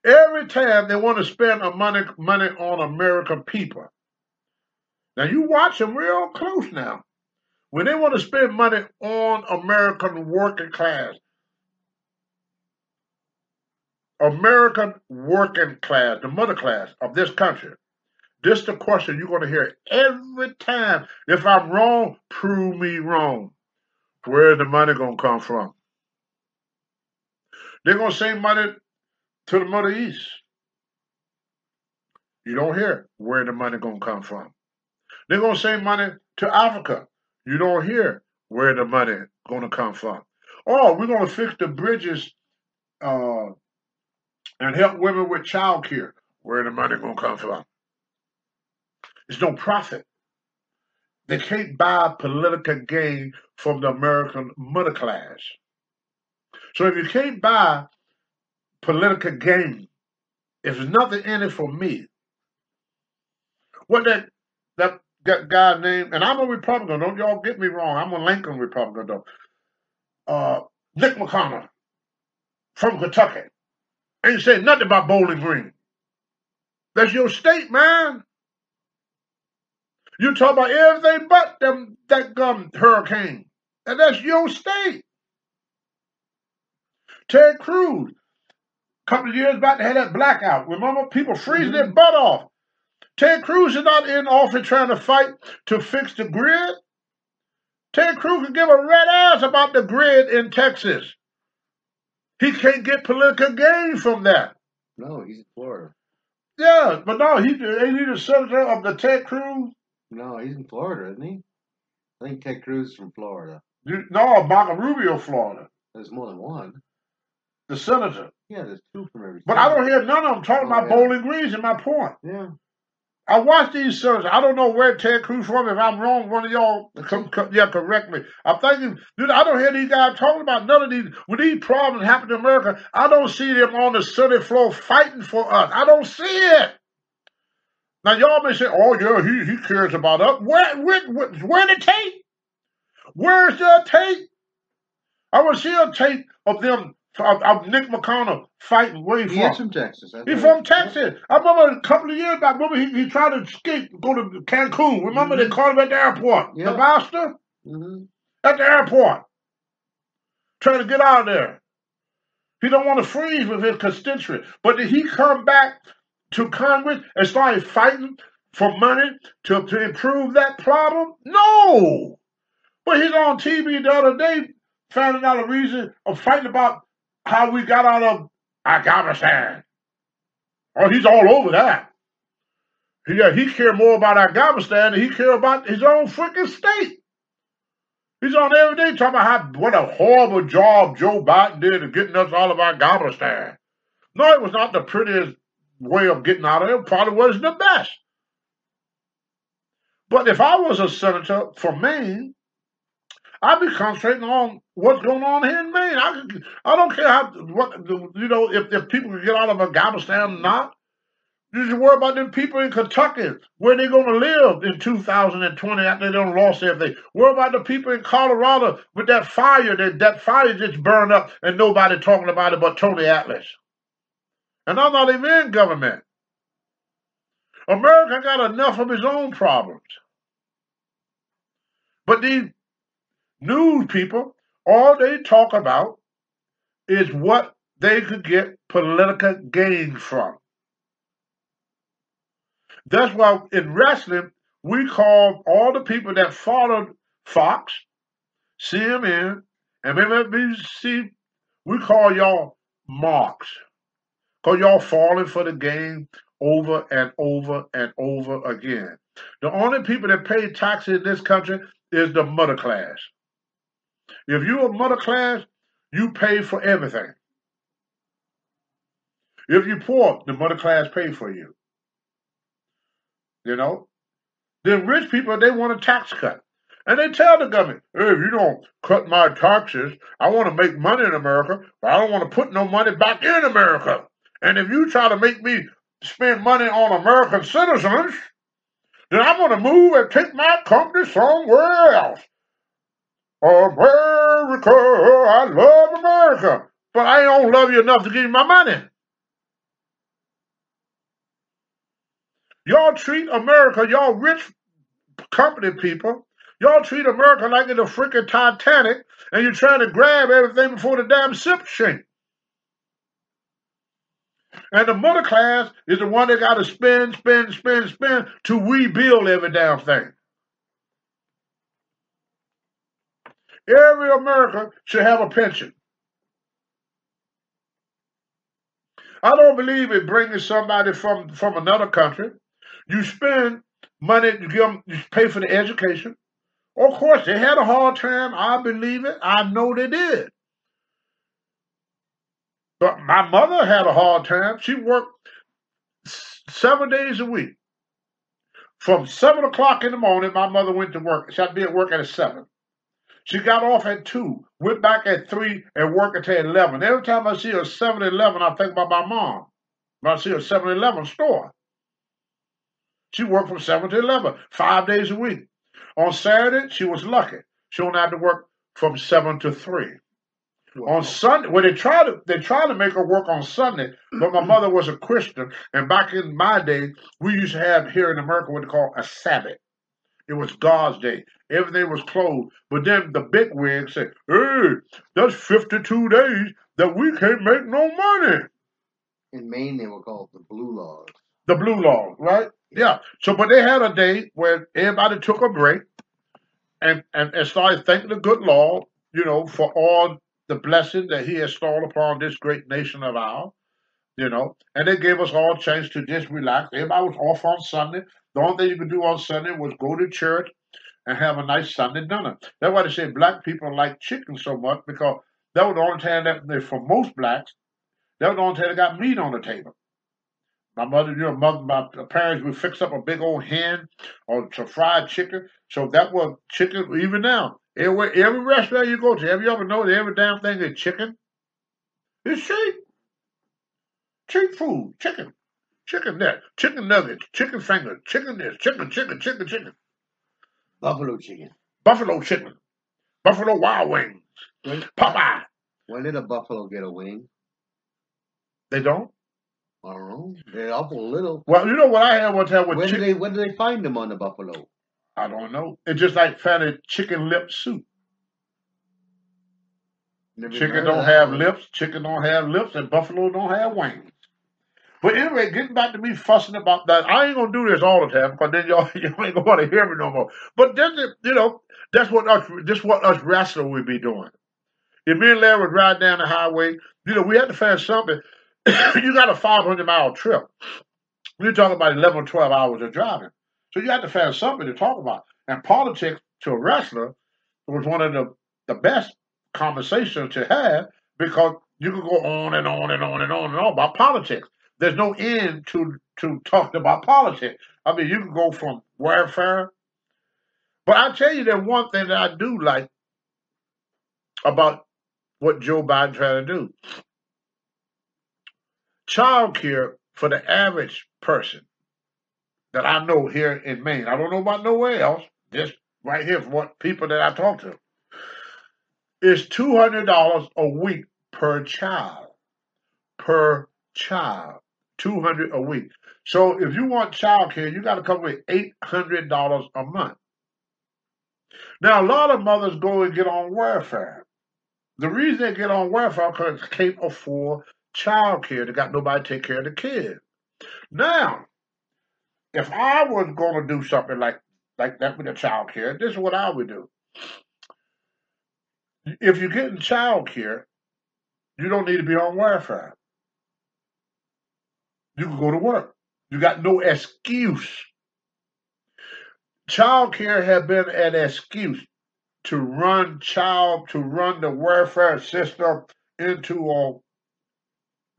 every time they want to spend a money money on American people. Now you watch them real close now. When they want to spend money on American working class, American working class, the middle class of this country, this is the question you're going to hear every time. If I'm wrong, prove me wrong. Where's the money going to come from? They're going to send money to the Middle East. You don't hear where the money going to come from. They're going to send money to Africa. You don't hear where the money going to come from. Oh, we're going to fix the bridges uh, and help women with child care. Where the money going to come from? There's no profit. They can't buy political gain from the American middle class. So if you can't buy political gain, if there's nothing in it for me, what that that, that guy named, and I'm a Republican, don't y'all get me wrong, I'm a Lincoln Republican though. Uh, Mitch McConnell from Kentucky ain't saying nothing about Bowling Green. That's your state, man. You talk about everything but them that gum hurricane. And that's your state. Ted Cruz, a couple of years back, they had that blackout. Remember, people freezing their butt off. Ted Cruz is not in office trying to fight to fix the grid. Ted Cruz can give a red ass about the grid in Texas. He can't get political gain from that. No, he's in Florida. Yeah, but no, he ain't he the senator of the Ted Cruz? No, he's in Florida, isn't he? I think Ted Cruz is from Florida. You- No, Marco Rubio, Florida, There's more than one. the senator. Yeah, there's two from every. But I don't hear none of them talking Oh, about yeah. Bowling Greens in my point. Yeah, I watch these senators. I don't know where Ted Cruz from. If I'm wrong, one of y'all, com, com- yeah, correct me. I'm thinking, dude, I don't hear these guys talking about none of these. When these problems happen in America, I don't see them on the Senate floor fighting for us. I don't see it. Now y'all may say, "Oh yeah, he he cares about us." Where where where, where the tape? Where's the tape? I want to see a tape of them of, of Mitch McConnell fighting way he from. Texas. He's from Texas. I remember a couple of years back. Remember he, he tried to escape, go to Cancun. Remember they Mhm. caught him at the airport. Yeah. The bastard Mhm. at the airport, trying to get out of there. He don't want to freeze with his constituents. But did he come back to Congress and start fighting for money to, to improve that problem? No. But he's on TV the other day finding out a reason of fighting about how we got out of Afghanistan. Oh, he's all over that. Yeah, he care more about Afghanistan than he care about his own freaking state. He's on every day talking about how what a horrible job Joe Biden did of getting us out of Afghanistan. No, it was not the prettiest way of getting out of it. Probably wasn't the best. But if I was a senator for Maine, I'd be concentrating on what's going on here in Maine. I, I don't care how what you know if, if people can get out of Afghanistan or not. You should worry about them people in Kentucky, where they're going to live in 2020 after they done lost everything. Worry about the people in Colorado with that fire, that, that fire just burned up and nobody talking about it but Tony Atlas. And I'm not even in government. America got enough of his own problems. But these news people, all they talk about is what they could get political gain from. That's why in wrestling, we call all the people that followed Fox, CNN, and MSNBC, we call y'all marks. Because y'all falling for the game over and over and over again. The only people that pay taxes in this country is the middle class. If you're a middle class, you pay for everything. If you're poor, the middle class pay for you. You know? Then rich people, they want a tax cut. And they tell the government, hey, if you don't cut my taxes, I want to make money in America, but I don't want to put no money back in America. And if you try to make me spend money on American citizens, then I'm going to move and take my company somewhere else. America, I love America, but I don't love you enough to give you my money. Y'all treat America, y'all rich company people, y'all treat America like it's a freaking Titanic, and you're trying to grab everything before the damn ship sink. And the middle class is the one that got to spend, spend, spend, spend to rebuild every damn thing. Every American should have a pension. I don't believe in bringing somebody from, from another country. You spend money, you give them, you pay for the education. Of course, they had a hard time. I believe it. I know they did. But my mother had a hard time. She worked seven days a week. From seven o'clock in the morning, my mother went to work. She had to be at work at seven. She got off at two, went back at three, and worked until eleven. Every time I see a 7-Eleven, I think about my mom. When I see a 7-Eleven store. She worked from seven to eleven, five days a week. On Saturday, she was lucky. She only had to work from seven to three. On Sunday, well, they tried to they tried to make her work on Sunday, but my mother was a Christian, and back in my day, we used to have here in America what they call a Sabbath. It was God's day. Everything was closed. But then the big wig said, hey, that's 52 days that we can't make no money. In Maine, they were called the Blue Laws. The blue Laws, right? Yeah. So, but they had a day where everybody took a break and, and, and started thanking the good Lord, you know, for all the blessing that He has stored upon this great nation of ours, you know. And they gave us all a chance to just relax. Everybody was off on Sunday. The only thing you could do on Sunday was go to church and have a nice Sunday dinner. That's why they say black people like chicken so much because that was the only time that, for most blacks, that was the only time they got meat on the table. My mother, you know, mother, my parents would fix up a big old hen or some fried chicken. So that was chicken. Even now, everywhere, every restaurant you go to, have you ever noticed every damn thing is chicken? It's cheap. Cheap food, chicken, chicken neck, chicken nuggets, chicken fingers, chicken this, chicken, chicken, chicken, chicken, Buffalo chicken. buffalo chicken, buffalo wild wings, When, Popeye. when did a buffalo get a wing? They don't. I don't know. They're awful little. Well, you know what I had one time with When did chicken. they when did they find them on the buffalo? I don't know. It's just like finding chicken lip soup. Never Chicken don't have lips. Chicken don't have lips, and buffalo don't have wings. But anyway, getting back to me fussing about that, I ain't gonna do this all the time because then y'all, y'all ain't gonna want to hear me no more. But then, you know, that's what us, this what us wrestlers would be doing. If me and Larry would ride down the highway, you know, we had to find something. you got a 500 mile trip. We're talking about 11 or 12 hours of driving. So you had to find something to talk about. And politics to a wrestler was one of the, the best conversations to have because you could go on and on and on and on and on about politics. There's no end to to talking about politics. I mean, you can go from warfare. But I tell you, that one thing that I do like about what Joe Biden trying to do. Child care for the average person that I know here in Maine. I don't know about nowhere else. Just right here from what people that I talk to. Is two hundred dollars a week per child. Per child. Two hundred a week. So if you want child care, you gotta come with eight hundred dollars a month. Now a lot of mothers go and get on welfare. The reason they get on welfare because they can't afford child care. They got nobody to take care of the kids. Now, if I was gonna do something like like that with the child care, this is what I would do. If you're getting child care, you don't need to be on welfare. You can go to work. You got no excuse. Child care have been an excuse to run child to run the welfare system into a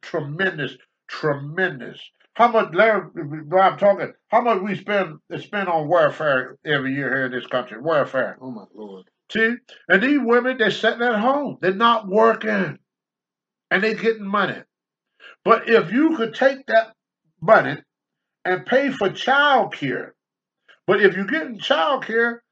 tremendous, tremendous. How much, Larry, I'm talking, how much we spend spend on welfare every year here in this country? Welfare. Oh my lord. See, and these women, they're sitting at home. They're not working. And they're getting money. But if you could take that money and pay for child care, but if you're getting child care,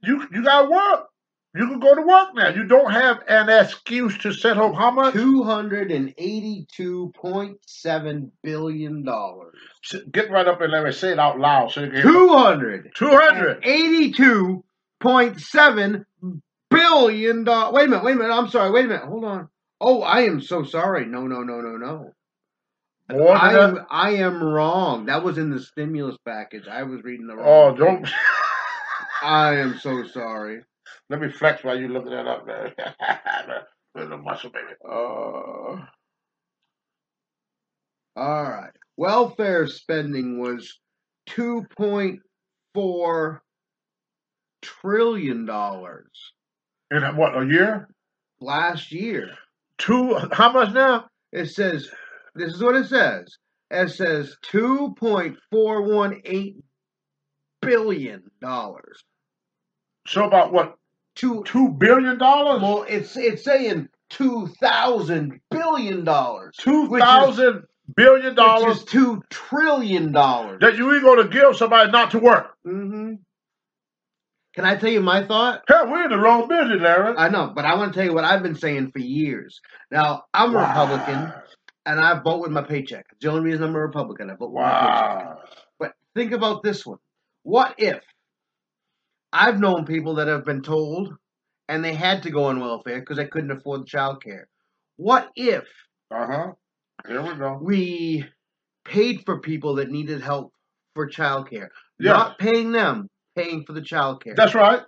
you you gotta work. You can go to work now. You don't have an excuse to sit home. How much? Two hundred and eighty-two point seven billion dollars. Get right up and let me say it out loud Two hundred. Two hundred. Eighty-two point seven billion dollars. Wait a minute. Wait a minute. I'm sorry. Wait a minute. Hold on. Oh, I am so sorry. No, no, no, no, no. I am. I am wrong. That was in the stimulus package. I was reading the wrong. Oh, don't. I am so sorry. Let me flex while you looking that up there. With the muscle, baby. Uh, all right. Welfare spending was two point four trillion dollars In what, a year? last year. Two, how much now? It says this is what it says. It says two point four one eight billion dollars. So about what, Two two billion dollars? well, it's it's saying two thousand billion dollars. Two which thousand billion Which dollars is two trillion dollars. that you ain't gonna give somebody not to work. hmm Can I tell you my thought? Hell, we're in the wrong business, Larry. I know, but I want to tell you what I've been saying for years. Now, I'm a Republican, and I vote with my paycheck. It's the only reason I'm a Republican. I vote with my paycheck. But think about this one. What if I've known people that have been told and they had to go on welfare because they couldn't afford child care. What if Uh huh. Here we go. we paid for people that needed help for child care? Yeah. Not paying them, paying for the child care. That's right.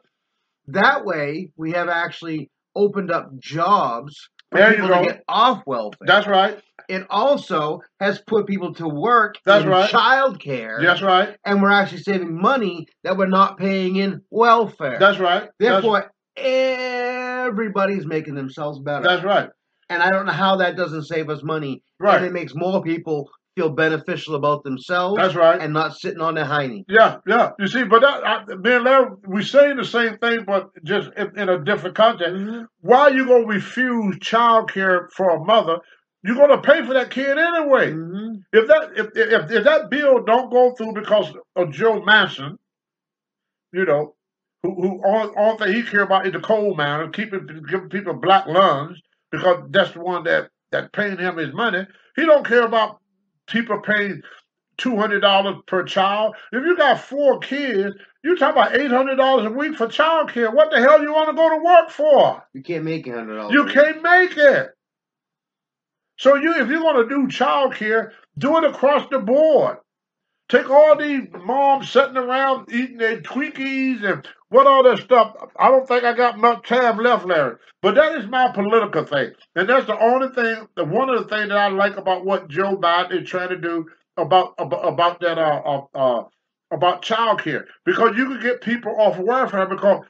that way, we have actually opened up jobs There you go. off welfare. That's right. it also has put people to work That's in right. child care. That's right. And we're actually saving money that we're not paying in welfare. That's right. That's, Therefore, everybody's making themselves better. that's right. and I don't know how that doesn't save us money. Right. And it makes more people feel beneficial about themselves That's right. and not sitting on their hiney. Yeah, yeah. You see, but that, I, me and Larry, we saying the same thing, but just in, in a different context. Mm-hmm. Why are you gonna refuse child care for a mother? You're gonna pay for that kid anyway. Mm-hmm. If that if, if if that bill don't go through because of Joe Manchin, you know, who who all all thing he care about is the coal mine and keeping giving people black lungs because that's the one that that paying him his money. He don't care about people paying two hundred dollars per child. If you got four kids, you talk about eight hundred dollars a week for child care. What the hell you want to go to work for? You can't make a hundred dollars. You can't make it. So you, if you're going to do child care, do it across the board. Take all these moms sitting around eating their Twinkies and what all that stuff. I don't think I got much time left, Larry. But that is my political thing, and that's the only thing. The one of the things that I like about what Joe Biden is trying to do about about, about that uh, uh, uh about child care, because you can get people off welfare because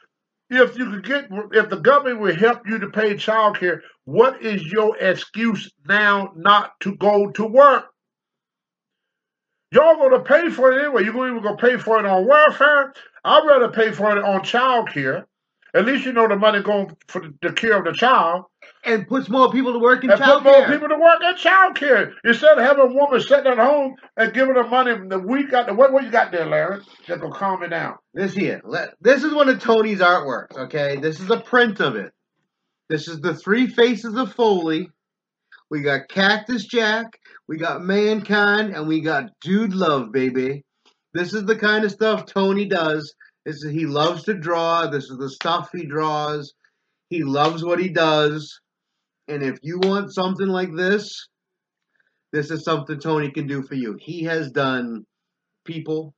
if you could get if the government will help you to pay child care, what is your excuse now not to go to work? Y'all gonna pay for it anyway. You're gonna gonna pay for it on welfare. I'd rather pay for it on child care. At least you know the money going for the, the care of the child. and puts more people to work in And put child more care. people to work at child care. Instead of having a woman sitting at home and giving her money the week out what what you got there, Larry? That gonna calm me down. This here. Let, this is one of Tony's artworks, okay? This is a print of it. This is the three faces of Foley. We got Cactus Jack, we got Mankind, and we got Dude Love, baby. This is the kind of stuff Tony does. This is, he loves to draw. This is the stuff he draws. He loves what he does. And if you want something like this, this is something Tony can do for you. He has done people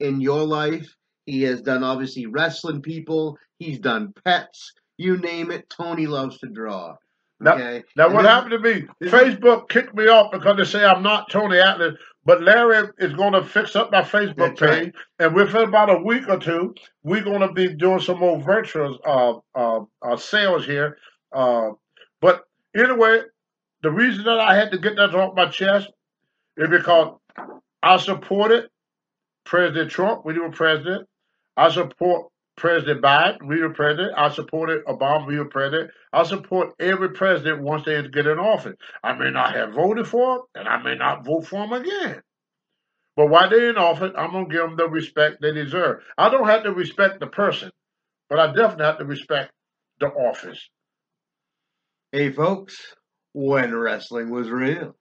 in your life. He has done obviously wrestling people. He's done pets. You name it. Tony loves to draw. Now, Okay. now what this- happened to me? Facebook kicked me off because they say I'm not Tony Atlas, but Larry is going to fix up my Facebook That's right. page, and within about a week or two, we're going to be doing some more virtual uh, uh, uh, sales here. Uh, but anyway, the reason that I had to get that off my chest is because I supported President Trump when he was president. I support President Biden, we were president. I supported Obama, we were president. I support every president once they get in office. I may not have voted for him, and I may not vote for him again. But while they're in office, I'm gonna give them the respect they deserve. I don't have to respect the person, but I definitely have to respect the office. Hey, folks, when wrestling was real.